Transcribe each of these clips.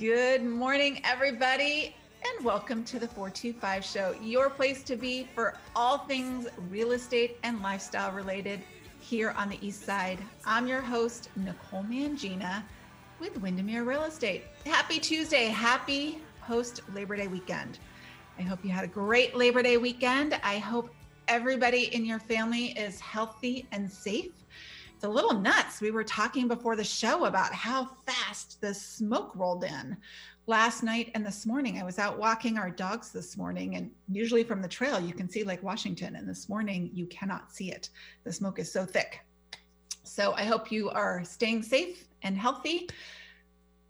Good morning, everybody, and welcome to the 425 Show, your place to be for all things real estate and lifestyle related here on the East Side. I'm your host, Nicole Mangina with Windermere Real Estate. Happy Tuesday. Happy post Labor Day weekend. I hope you had a great Labor Day weekend. I hope everybody in your family is healthy and safe it's a little nuts. We were talking before the show about how fast the smoke rolled in last night and this morning. I was out walking our dogs this morning, and usually from the trail, you can see Lake Washington. And this morning, you cannot see it. The smoke is so thick. So I hope you are staying safe and healthy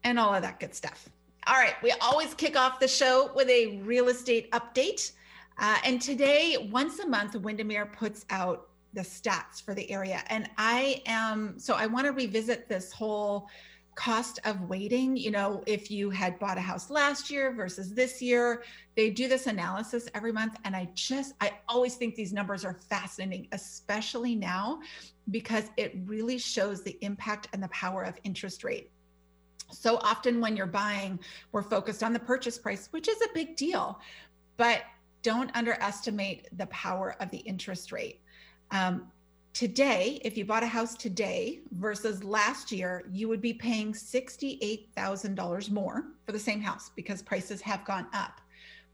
and all of that good stuff. All right, we always kick off the show with a real estate update. Uh, and today, once a month, Windermere puts out the stats for the area. And I am, so I want to revisit this whole cost of waiting. You know, if you had bought a house last year versus this year, they do this analysis every month. And I just, I always think these numbers are fascinating, especially now, because it really shows the impact and the power of interest rate. So often when you're buying, we're focused on the purchase price, which is a big deal, but don't underestimate the power of the interest rate. Um, today, if you bought a house today versus last year, you would be paying $68,000 more for the same house because prices have gone up.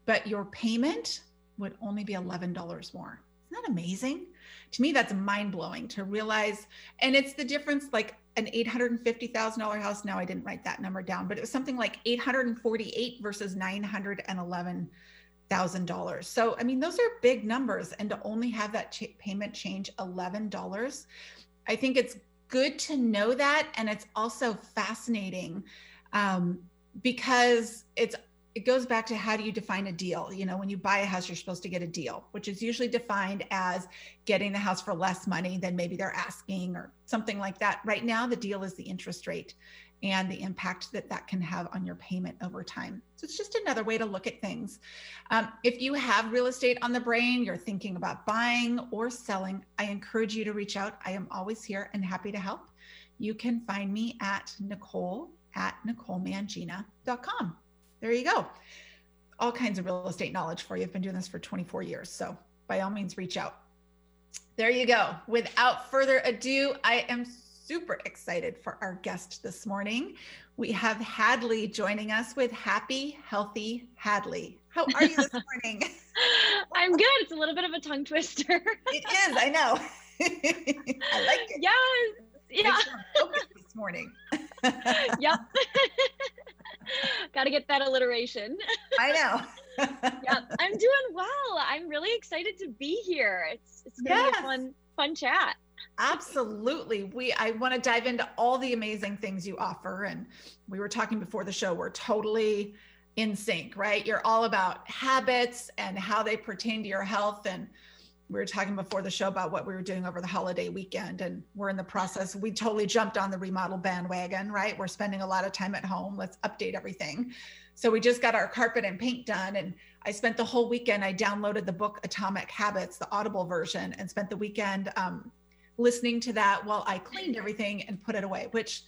But your payment would only be $11 more. Isn't that amazing? To me, that's mind blowing to realize. And it's the difference like an $850,000 house. Now, I didn't write that number down, but it was something like 848 versus 911 thousand dollars. So I mean, those are big numbers, and to only have that ch- payment change eleven dollars, I think it's good to know that, and it's also fascinating um, because it's it goes back to how do you define a deal? You know when you buy a house you're supposed to get a deal which is usually defined as getting the house for less money than maybe they're asking or something like that. Right now the deal is the interest rate and the impact that that can have on your payment over time. So it's just another way to look at things. Um, if you have real estate on the brain, you're thinking about buying or selling, I encourage you to reach out. I am always here and happy to help. You can find me at Nicole at NicoleMangina.com. There you go. All kinds of real estate knowledge for you. I've been doing this for 24 years. So by all means, reach out. There you go. Without further ado, I am super excited for our guest this morning. We have Hadlee joining us with Happy Healthy Hadlee. How are you this morning? I'm good. It's a little bit of a tongue twister. it is, I know. I like it. Yes. Yeah. this morning. yep. Got to get that alliteration. I know. yeah, I'm doing well. I'm really excited to be here. It's it's gonna yes. be a fun fun chat. Absolutely. We I want to dive into all the amazing things you offer. And we were talking before the show we're totally in sync, right? You're all about habits and how they pertain to your health. And we were talking before the show about what we were doing over the holiday weekend and we're in the process. We totally jumped on the remodel bandwagon right? We're spending a lot of time at home. Let's update everything. So we just got our carpet and paint done and i spent the whole weekend i downloaded the book atomic habits the audible version and spent the weekend um, listening to that while I cleaned everything and put it away, which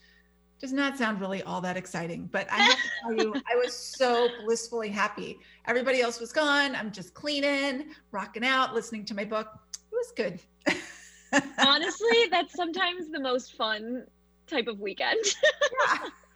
does not sound really all that exciting. But I have to tell you, I was so blissfully happy. Everybody else was gone. I'm just cleaning, rocking out, listening to my book. It was good. Honestly, that's sometimes the most fun type of weekend.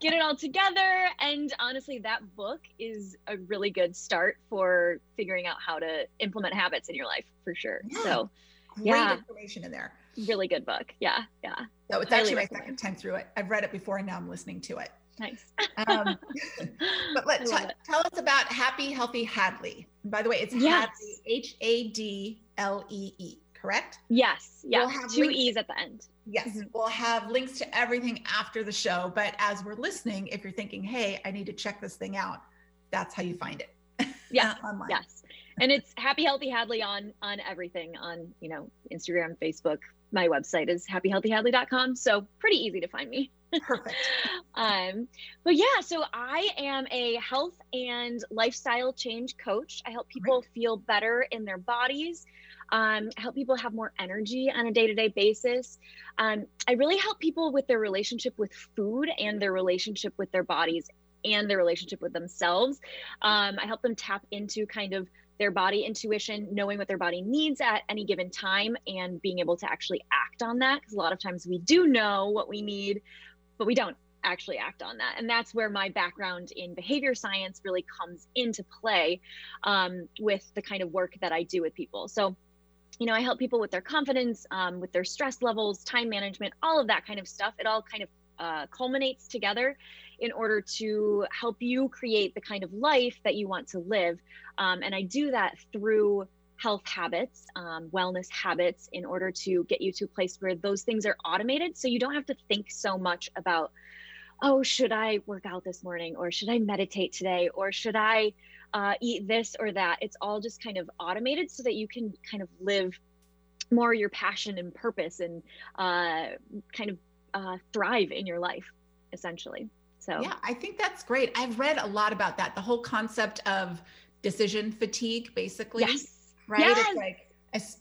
Get it all together. And honestly, that book is a really good start for figuring out how to implement habits in your life for sure. Yeah. So great yeah. information in there. Really good book. Yeah. Yeah. So it's actually my second time through it. I've read it before and now I'm listening to it. Nice. um, but let t- tell us about Happy Healthy Hadlee. By the way, it's yes. Hadlee, H A D L E E, correct? Yes. Yeah. We'll have Two links- E's at the end. Yes. Mm-hmm. We'll have links to everything after the show. But as we're listening, if you're thinking, hey, I need to check this thing out, that's how you find it. Yeah. online. Yes and it's happy healthy hadlee on on everything on you know instagram facebook. My website is happyhealthyhadlee.com so pretty easy to find me. Perfect. Um but yeah so i am a health and lifestyle change coach. I help people Great. feel better in their bodies. Um, I help people have more energy on a day to day basis. Um, I really help people with their relationship with food and their relationship with their bodies and their relationship with themselves. Um, I help them tap into kind of their body intuition, knowing what their body needs at any given time and being able to actually act on that. Because a lot of times we do know what we need, but we don't actually act on that. And that's where my background in behavior science really comes into play um, with the kind of work that I do with people. So, you know, I help people with their confidence, um, with their stress levels, time management, all of that kind of stuff. It all kind of uh, culminates together in order to help you create the kind of life that you want to live. Um, and I do that through health habits, um, wellness habits, in order to get you to a place where those things are automated. So you don't have to think so much about, oh, should I work out this morning? Or should I meditate today? Or should I uh, eat this or that? It's all just kind of automated so that you can kind of live more your passion and purpose and uh, kind of uh, thrive in your life, essentially. So yeah, I think that's great. I've read a lot about that. The whole concept of decision fatigue, basically. Yes. Right. Yes. It's like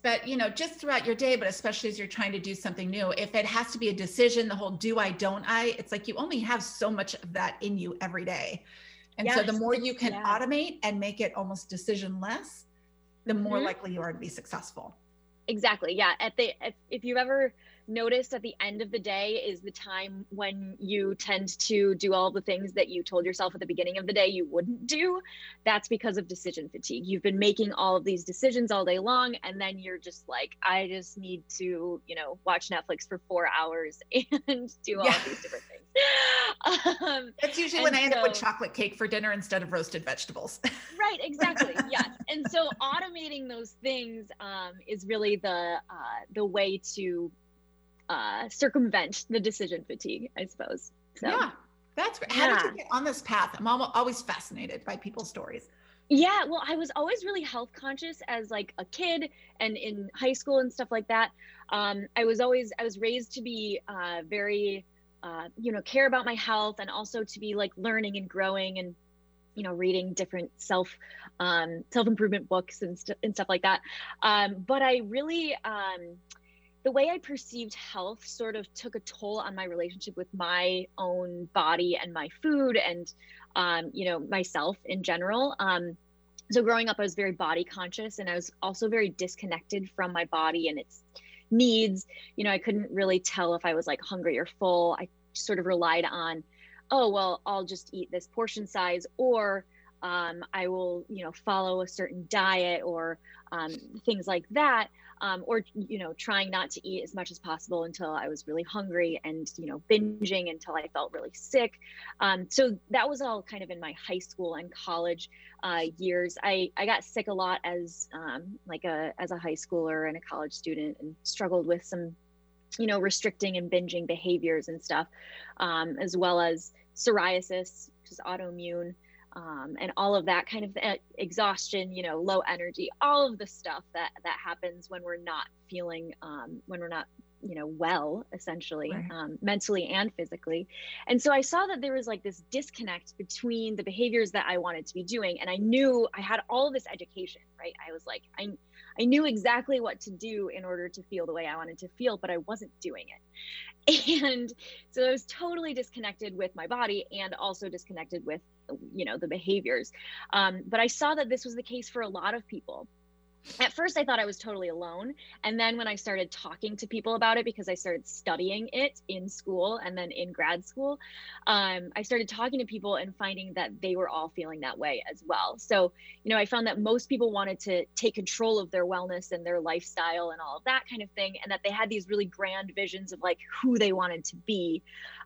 but you know just throughout your day but especially as you're trying to do something new if it has to be a decision the whole do i don't i it's like you only have so much of that in you every day and yes. so the more you can yeah. automate and make it almost decision less the more mm-hmm. likely you are to be successful exactly yeah at the if, if you've ever noticed at the end of the day is the time when you tend to do all the things that you told yourself at the beginning of the day you wouldn't do. That's because of decision fatigue. You've been making all of these decisions all day long, and then you're just like, I just need to, you know, watch Netflix for four hours and do all yeah. these different things. Um, That's usually when I end so, up with chocolate cake for dinner instead of roasted vegetables. right, exactly. yes. And so automating those things um, is really the uh, the way to uh, circumvent the decision fatigue, I suppose. So, yeah, that's great. How yeah. did you get on this path? I'm always fascinated by people's stories. Yeah, well, I was always really health conscious as like a kid and in high school and stuff like that. Um, I was always I was raised to be uh, very, uh, you know, care about my health and also to be like learning and growing and you know reading different self um, self improvement books and, st- and stuff like that. Um, but I really um, the way I perceived health sort of took a toll on my relationship with my own body and my food and, um, you know, myself in general. Um, so growing up, I was very body conscious and I was also very disconnected from my body and its needs. You know, I couldn't really tell if I was like hungry or full. I sort of relied on, oh, well, I'll just eat this portion size or um, I will, you know, follow a certain diet or um, things like that um, or you know trying not to eat as much as possible until i was really hungry and you know binging until i felt really sick. Um, so that was all kind of in my high school and college uh, years. I i got sick a lot as um, like a as a high schooler and a college student and struggled with some you know restricting and binging behaviors and stuff um, as well as psoriasis which is autoimmune um, and all of that kind of exhaustion, you know, low energy, all of the stuff that that happens when we're not feeling, um, when we're not, you know, well, essentially, right. um, mentally and physically. And so I saw that there was like this disconnect between the behaviors that I wanted to be doing, and I knew I had all this education, right? I was like, I I knew exactly what to do in order to feel the way I wanted to feel, but I wasn't doing it. And so I was totally disconnected with my body and also disconnected with you know the behaviors um, but i saw that this was the case for a lot of people at first i thought i was totally alone and then when i started talking to people about it because i started studying it in school and then in grad school um, i started talking to people and finding that they were all feeling that way as well. So you know i found that most people wanted to take control of their wellness and their lifestyle and all of that kind of thing and that they had these really grand visions of like who they wanted to be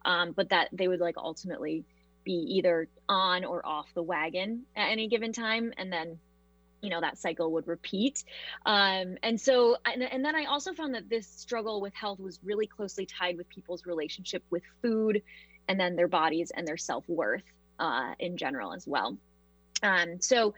um, but that they would like ultimately be either on or off the wagon at any given time and then you know that cycle would repeat um, and so and, and then i also found that this struggle with health was really closely tied with people's relationship with food and then their bodies and their self-worth uh, in general as well um, so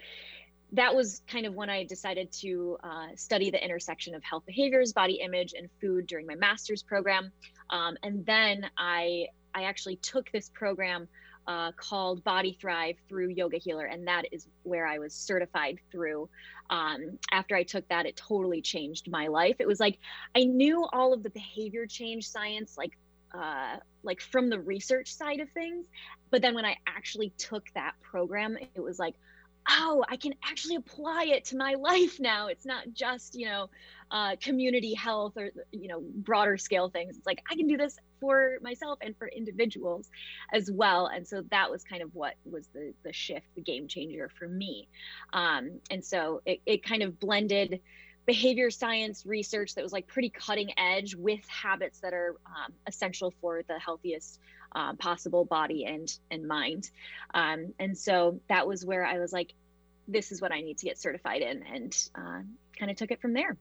that was kind of when I decided to uh, study the intersection of health behaviors, body image, and food during my master's program. Um, and then I I actually took this program uh, called Body Thrive through Yoga Healer, and that is where I was certified through. Um, after I took that, it totally changed my life. It was like I knew all of the behavior change science, like uh, like from the research side of things, but then when I actually took that program, it was like, oh, I can actually apply it to my life now. It's not just you know uh, community health or you know broader scale things. It's like i can do this for myself and for individuals as well. And so that was kind of what was the the shift the game changer for me. Um, and so it, it kind of blended behavior science research that was like pretty cutting edge with habits that are um, essential for the healthiest uh, possible body and and mind. Um, and so that was where i was like this is what i need to get certified in. And uh, kind of took it from there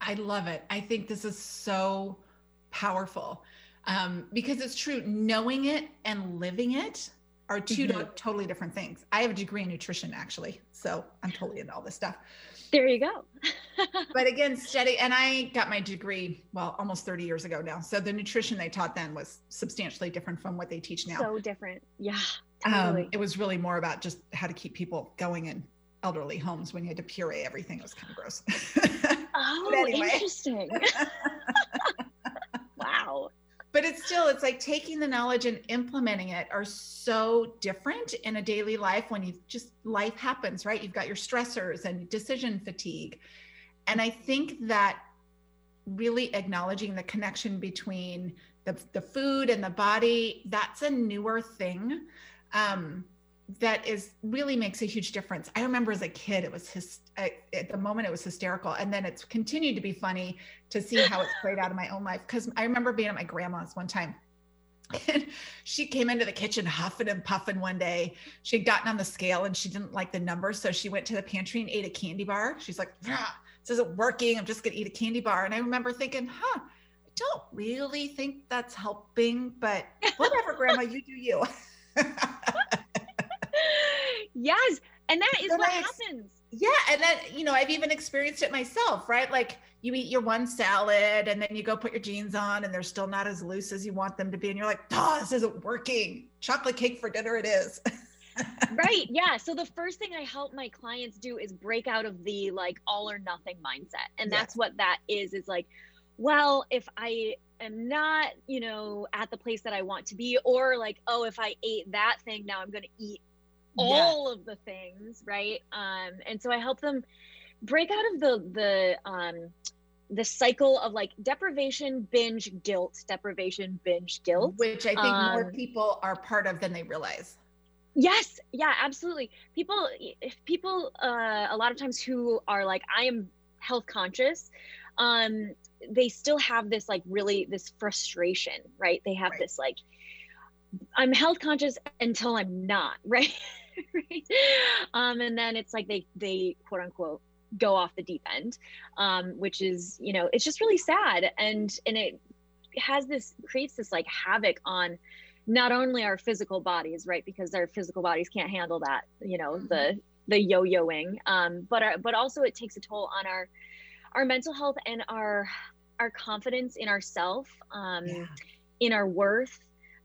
I love it. I think this is so powerful um, because it's true. Knowing it and living it are 2 mm-hmm. totally different things. I have a degree in nutrition, actually, so I'm totally into all this stuff. There you go. but again, steady. And I got my degree, well, almost 30 years ago now. So the nutrition they taught then was substantially different from what they teach now. So different. Yeah. Um, totally. Um, it was really more about just how to keep people going in elderly homes when you had to puree everything. It was kind of gross. Oh, anyway. interesting. wow. But it's still, it's like taking the knowledge and implementing it are so different in a daily life when you just life happens, right? You've got your stressors and decision fatigue. And I think that really acknowledging the connection between the, the food and the body, that's a newer thing. Um, that is really makes a huge difference. I remember as a kid, it was his, at the moment it was hysterical, and then it's continued to be funny to see how it's played out in my own life. Because I remember being at my grandma's one time, and she came into the kitchen huffing and puffing one day. She had gotten on the scale and she didn't like the number, so she went to the pantry and ate a candy bar. She's like, "This isn't working. I'm just gonna eat a candy bar." And I remember thinking, "Huh." I don't really think that's helping, but whatever, grandma, you do you. yes. And that is what happens. Yeah. And then, you know, I've even experienced it myself, right? Like you eat your one salad and then you go put your jeans on and they're still not as loose as you want them to be. And you're like, oh, this isn't working. Chocolate cake for dinner it is. right. Yeah. So the first thing I help my clients do is break out of the like all or nothing mindset. And that's what that is, is like, well, if I am not, you know, at the place that I want to be, or like, oh, if I ate that thing, now I'm going to eat all yeah. of the things, right? Um, and so I help them break out of the the um, the cycle of like deprivation, binge, guilt, deprivation, binge, guilt, which I think um, more people are part of than they realize. Yes, yeah, absolutely. People, if people, uh, a lot of times who are like, I am health conscious, um, they still have this like really this frustration, right? They have right. this like, I'm health conscious until I'm not, right? Right? Um, and then it's like they they quote unquote go off the deep end, um, which is you know it's just really sad and and it has this creates this like havoc on not only our physical bodies, right? Because our physical bodies can't handle that, you know, the mm-hmm. the yo-yoing, um, but our, but also it takes a toll on our our mental health and our our confidence in ourself, um, yeah. in our worth,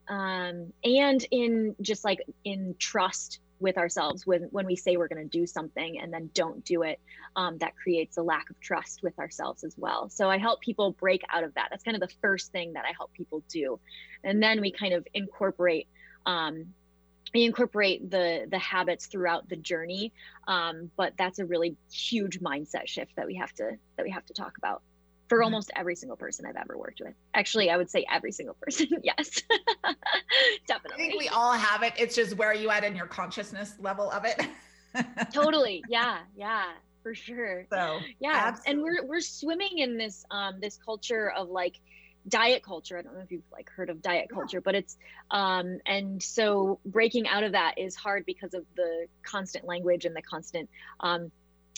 um, and in just like in trust with ourselves when when we say we're going to do something and then don't do it um, that creates a lack of trust with ourselves as well. So i help people break out of that. That's kind of the first thing that i help people do. And then we kind of incorporate um, we incorporate the the habits throughout the journey um, but that's a really huge mindset shift that we have to that we have to talk about for mm-hmm. almost every single person I've ever worked with. Actually, I would say every single person. yes, definitely. I think we all have it. It's just where are you at in your consciousness level of it? totally. Yeah. Yeah. For sure. So yeah, absolutely. and we're we're swimming in this um this culture of like diet culture. I don't know if you've like heard of diet culture, yeah. but it's um and so breaking out of that is hard because of the constant language and the constant um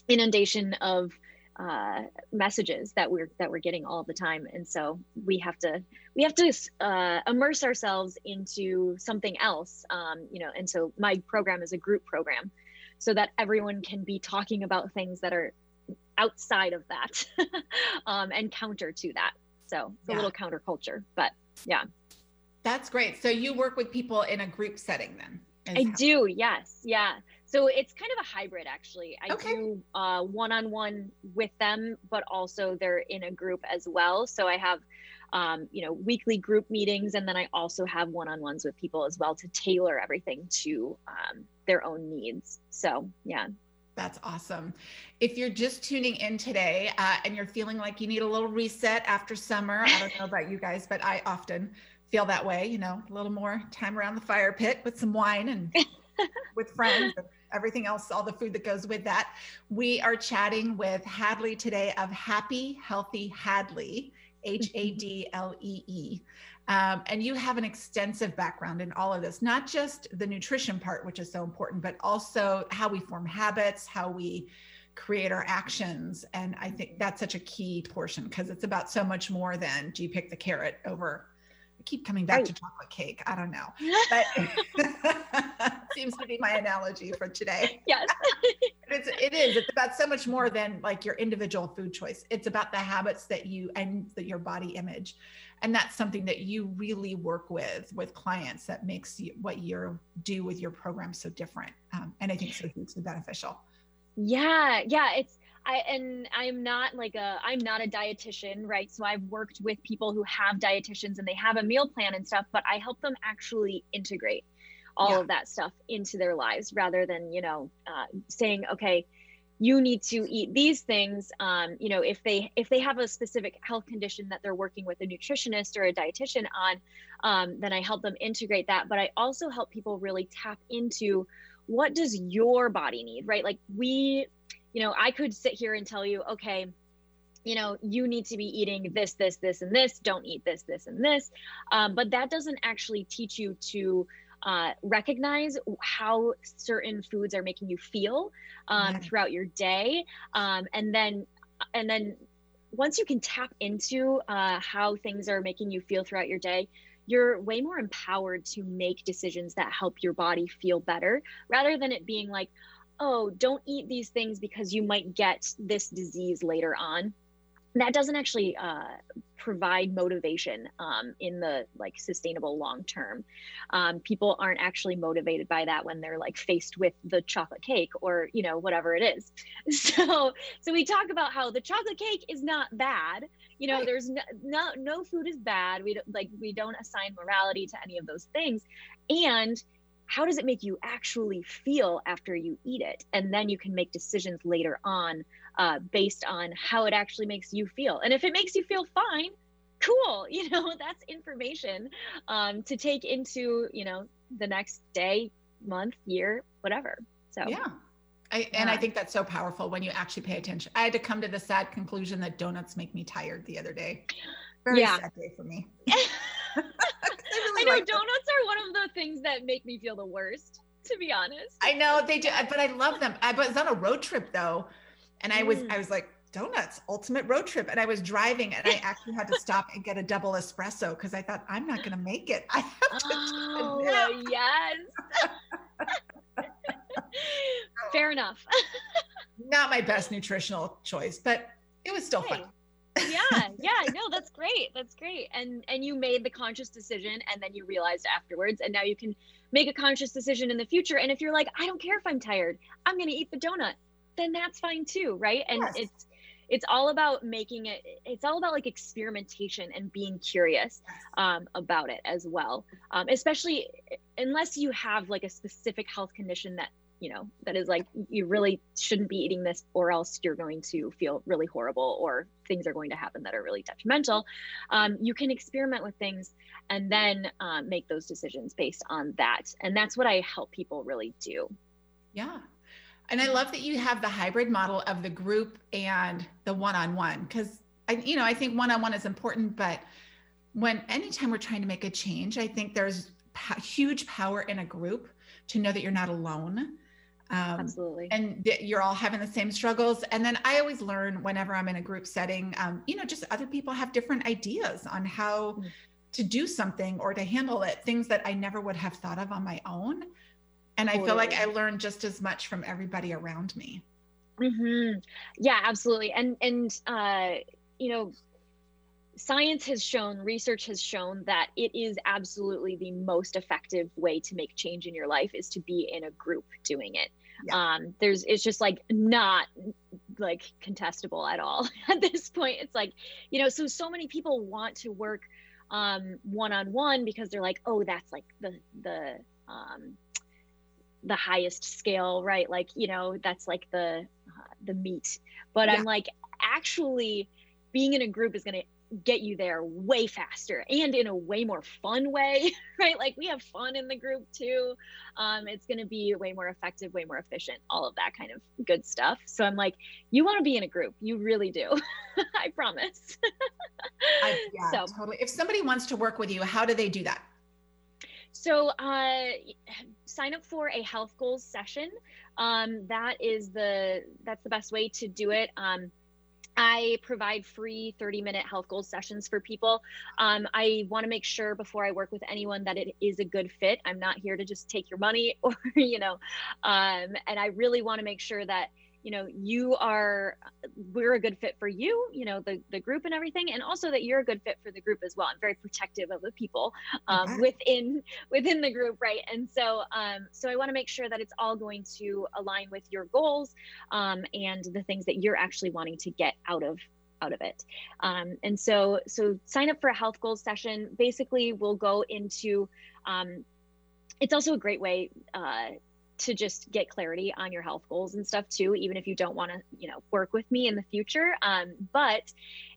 inundation of uh, messages that we're that we're getting all the time and so we have to we have to uh, immerse ourselves into something else um, you know and so my program is a group program so that everyone can be talking about things that are outside of that um, and counter to that so it's yeah. a little counterculture but yeah That's great. So you work with people in a group setting then? I how- do. Yes. Yeah. So it's kind of a hybrid, actually. I okay. do uh, one-on-one with them, but also they're in a group as well. So I have, um, you know, weekly group meetings, and then I also have one-on-ones with people as well to tailor everything to um, their own needs. So yeah. That's awesome. If you're just tuning in today uh, and you're feeling like you need a little reset after summer, I don't know about you guys, but I often feel that way, you know, a little more time around the fire pit with some wine and with friends everything else, all the food that goes with that. We are chatting with Hadlee today of Happy Healthy Hadlee, H A D L E E. Um, and you have an extensive background in all of this, not just the nutrition part, which is so important, but also how we form habits, how we create our actions. And I think that's such a key portion because it's about so much more than do you pick the carrot over keep coming back right. to chocolate cake. I don't know, but seems to be my analogy for today. Yes, it's it is. It's about so much more than like your individual food choice. It's about the habits that you and the, your body image, and that's something that you really work with with clients. That makes you, what you do with your program so different, um, and I think so hugely beneficial. Yeah, yeah, it's I and I'm not like a I'm not a dietitian, right? So I've worked with people who have dietitians and they have a meal plan and stuff, but I help them actually integrate all yeah. of that stuff into their lives rather than you know uh, saying okay you need to eat these things um, you know if they if they have a specific health condition that they're working with a nutritionist or a dietitian on um, then i help them integrate that but i also help people really tap into what does your body need right like we you know, I could sit here and tell you, okay, you know, you need to be eating this, this, this, and this. Don't eat this, this, and this. Um, but that doesn't actually teach you to uh, recognize how certain foods are making you feel um, yeah. throughout your day, um, and then, and then, once you can tap into uh, how things are making you feel throughout your day, you're way more empowered to make decisions that help your body feel better, rather than it being like, oh, don't eat these things because you might get this disease later on. That doesn't actually uh, provide motivation um, in the like sustainable long term. Um, people aren't actually motivated by that when they're like faced with the chocolate cake or you know whatever it is. So so we talk about how the chocolate cake is not bad. You know, there's no, no no food is bad. We don't like we don't assign morality to any of those things, and how does it make you actually feel after you eat it and then you can make decisions later on uh, based on how it actually makes you feel and if it makes you feel fine cool you know that's information um, to take into you know the next day month year whatever so yeah I, and yeah. I think that's so powerful when you actually pay attention. I had to come to the sad conclusion that donuts make me tired the other day. Very yeah. sad day for me. I know donuts are one of the things that make me feel the worst, to be honest. I know they do, but I love them. I was on a road trip though, and I was mm. I was like donuts, ultimate road trip, and I was driving, and I actually had to stop and get a double espresso because I thought I'm not going to make it. I have to. Oh yes. Fair enough. not my best nutritional choice, but it was still hey, fun yeah yeah no that's great that's great. And and you made the conscious decision and then you realized afterwards and now you can make a conscious decision in the future. And if you're like i don't care if i'm tired i'm going to eat the donut then that's fine too right? And yes. it's it's all about making it it's all about like experimentation and being curious um, about it as well. Um, especially unless you have like a specific health condition that you know that is like you really shouldn't be eating this or else you're going to feel really horrible or things are going to happen that are really detrimental. Um, you can experiment with things and then um, make those decisions based on that. And that's what i help people really do. Yeah. And i love that you have the hybrid model of the group and the one-on-one because i you know i think one-on-one is important but when anytime we're trying to make a change i think there's huge power in a group to know that you're not alone um, Absolutely. And th- you're all having the same struggles. And then I always learn whenever I'm in a group setting, um, you know, just other people have different ideas on how mm-hmm. to do something or to handle it, things that I never would have thought of on my own. And totally. I feel like I learn just as much from everybody around me. Mm-hmm. Yeah, absolutely. And, and, uh, you know, science has shown, research has shown that it is absolutely the most effective way to make change in your life is to be in a group doing it. Yeah. Um, there's, it's just like not like contestable at all at this point. It's like, you know, so, so many people want to work um, one-on-one because they're like, oh, that's like the, the, um, the highest scale, right? Like, you know, that's like the, uh, the meat, but yeah. I'm like, actually being in a group is going to get you there way faster and in a way more fun way right? Like we have fun in the group too. Um, it's going to be way more effective way more efficient all of that kind of good stuff. So i'm like you want to be in a group. You really do. I promise. I, yeah so, totally. If somebody wants to work with you how do they do that? So uh, sign up for a health goals session. Um, that is the that's the best way to do it. Um, I provide free 30 minute health goals sessions for people. Um, I want to make sure before I work with anyone that it is a good fit. I'm not here to just take your money or, you know, um, and I really want to make sure that you know you are we're a good fit for you you know the the group and everything and also that you're a good fit for the group as well. I'm very protective of the people um, okay. within within the group right? And so um so i want to make sure that it's all going to align with your goals um and the things that you're actually wanting to get out of out of it. Um, and so so sign up for a health goals session. Basically we'll go into um, it's also a great way uh, to just get clarity on your health goals and stuff too even if you don't want to you know work with me in the future um, but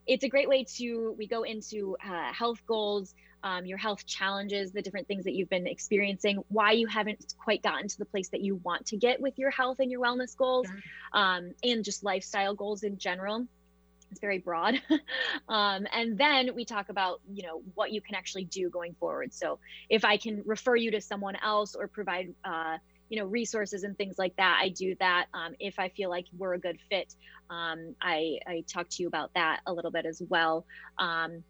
it's a great way to we go into uh, health goals um, your health challenges the different things that you've been experiencing why you haven't quite gotten to the place that you want to get with your health and your wellness goals um, and just lifestyle goals in general. It's very broad. Um, and then we talk about you know what you can actually do going forward. So if i can refer you to someone else or provide uh, you know resources and things like that i do that um, if i feel like we're a good fit um, i i talk to you about that a little bit as well um,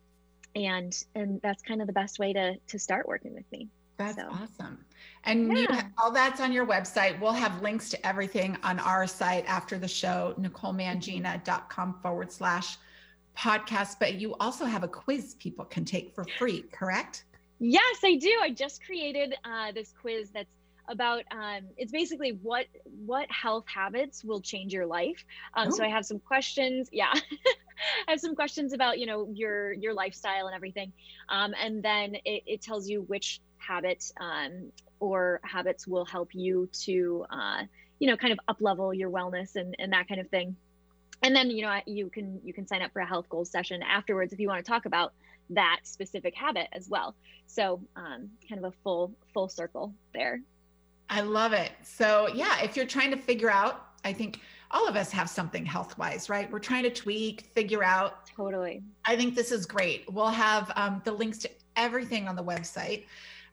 and and that's kind of the best way to to start working with me that's so. awesome and yeah. you, all that's on your website we'll have links to everything on our site after the show nicolemangina.com forward slash podcast but you also have a quiz people can take for free correct yes i do i just created uh, this quiz that's about um, it's basically what what health habits will change your life. Um, oh. So I have some questions. Yeah, I have some questions about you know your your lifestyle and everything, um, and then it, it tells you which habits um, or habits will help you to uh, you know kind of up level your wellness and and that kind of thing. And then you know you can you can sign up for a health goals session afterwards if you want to talk about that specific habit as well. So um, kind of a full full circle there. I love it. So, yeah, if you're trying to figure out, I think all of us have something health wise, right? We're trying to tweak, figure out. Totally. I think this is great. We'll have um, the links to everything on the website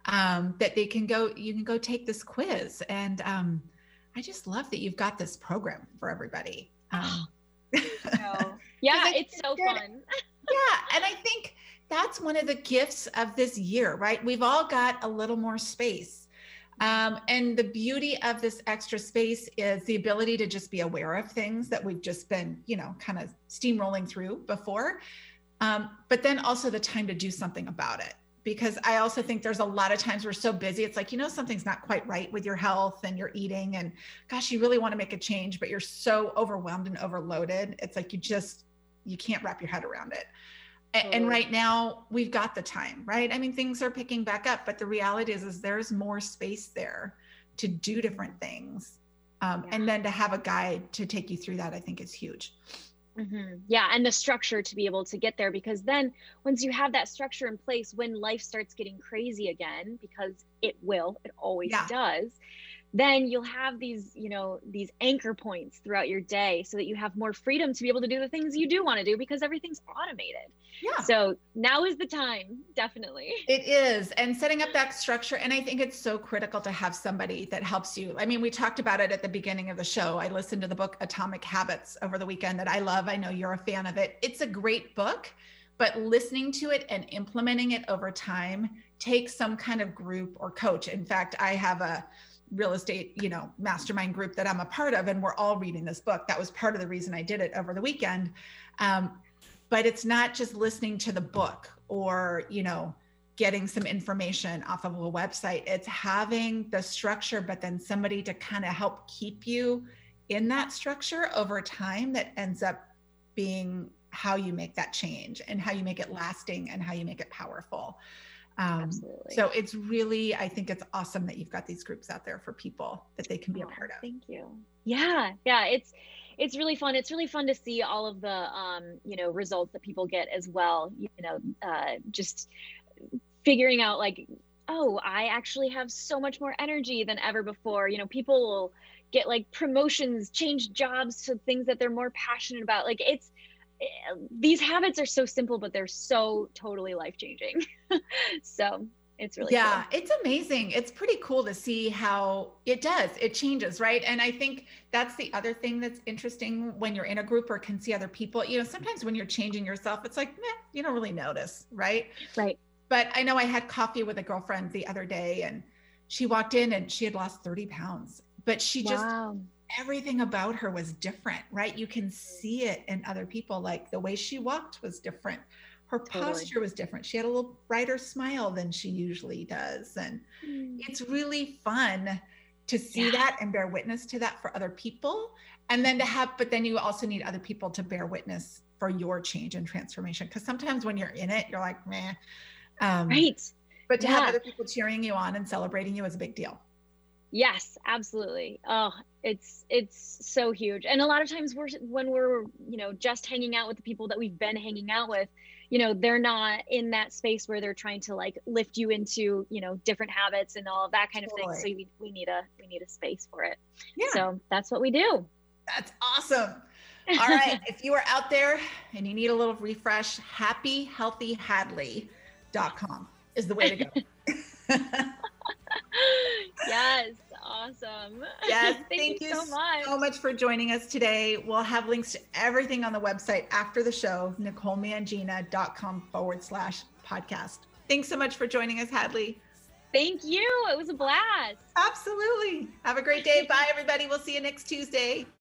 um, that they can go, you can go take this quiz. And um, I just love that you've got this program for everybody. Um, yeah, it's so fun. yeah. And I think that's one of the gifts of this year, right? We've all got a little more space um, and the beauty of this extra space is the ability to just be aware of things that we've just been, you know, kind of steamrolling through before. Um, but then also the time to do something about it. Because I also think there's a lot of times we're so busy. It's like, you know, something's not quite right with your health and your eating. And gosh, you really want to make a change, but you're so overwhelmed and overloaded. It's like you just, you can't wrap your head around it. Totally. and right now we've got the time right i mean things are picking back up but the reality is is there's more space there to do different things um, yeah. and then to have a guide to take you through that i think is huge mm-hmm. yeah and the structure to be able to get there because then once you have that structure in place when life starts getting crazy again because it will it always yeah. does then you'll have these you know these anchor points throughout your day so that you have more freedom to be able to do the things you do want to do because everything's automated. Yeah. So now is the time definitely. It is and setting up that structure and i think it's so critical to have somebody that helps you. I mean we talked about it at the beginning of the show. I listened to the book atomic habits over the weekend that i love. I know you're a fan of it. It's a great book but listening to it and implementing it over time takes some kind of group or coach. In fact i have a real estate, you know, mastermind group that I'm a part of, and we're all reading this book. That was part of the reason I did it over the weekend. Um, but it's not just listening to the book or, you know, getting some information off of a website. It's having the structure, but then somebody to kind of help keep you in that structure over time that ends up being how you make that change and how you make it lasting and how you make it powerful. Um, Absolutely. So it's really, I think it's awesome that you've got these groups out there for people that they can be a part of. Thank you. Yeah, yeah, it's it's really fun. It's really fun to see all of the um, you know results that people get as well. You know, uh, just figuring out like, oh, I actually have so much more energy than ever before. You know, people will get like promotions, change jobs to things that they're more passionate about. Like it's these habits are so simple, but they're so totally life changing. so it's really yeah cool. it's amazing. It's pretty cool to see how it does. It changes right? And i think that's the other thing that's interesting when you're in a group or can see other people. You know sometimes when you're changing yourself it's like meh, you don't really notice right? Right. But i know i had coffee with a girlfriend the other day and she walked in and she had lost 30 pounds but she just wow everything about her was different, right? You can see it in other people. Like the way she walked was different. Her totally. posture was different. She had a little brighter smile than she usually does. And mm. it's really fun to see yeah. that and bear witness to that for other people. And then to have, but then you also need other people to bear witness for your change and transformation. Because sometimes when you're in it, you're like, meh. Um, right. But to yeah. have other people cheering you on and celebrating you is a big deal. Yes, absolutely. Oh, it's it's so huge. And a lot of times we're when we're, you know, just hanging out with the people that we've been hanging out with, you know, they're not in that space where they're trying to like lift you into, you know, different habits and all of that kind of thing. So we, we need a we need a space for it. Yeah. So that's what we do. That's awesome. All right. if you are out there and you need a little refresh, happyhealthyhadlee.com is the way to go. yes, awesome. Yes, thank, thank you, so much. so much for joining us today. We'll have links to everything on the website after the show, nicolemangina.com forward slash podcast. Thanks so much for joining us, Hadlee. Thank you. It was a blast. Absolutely. Have a great day. Bye, everybody. We'll see you next Tuesday.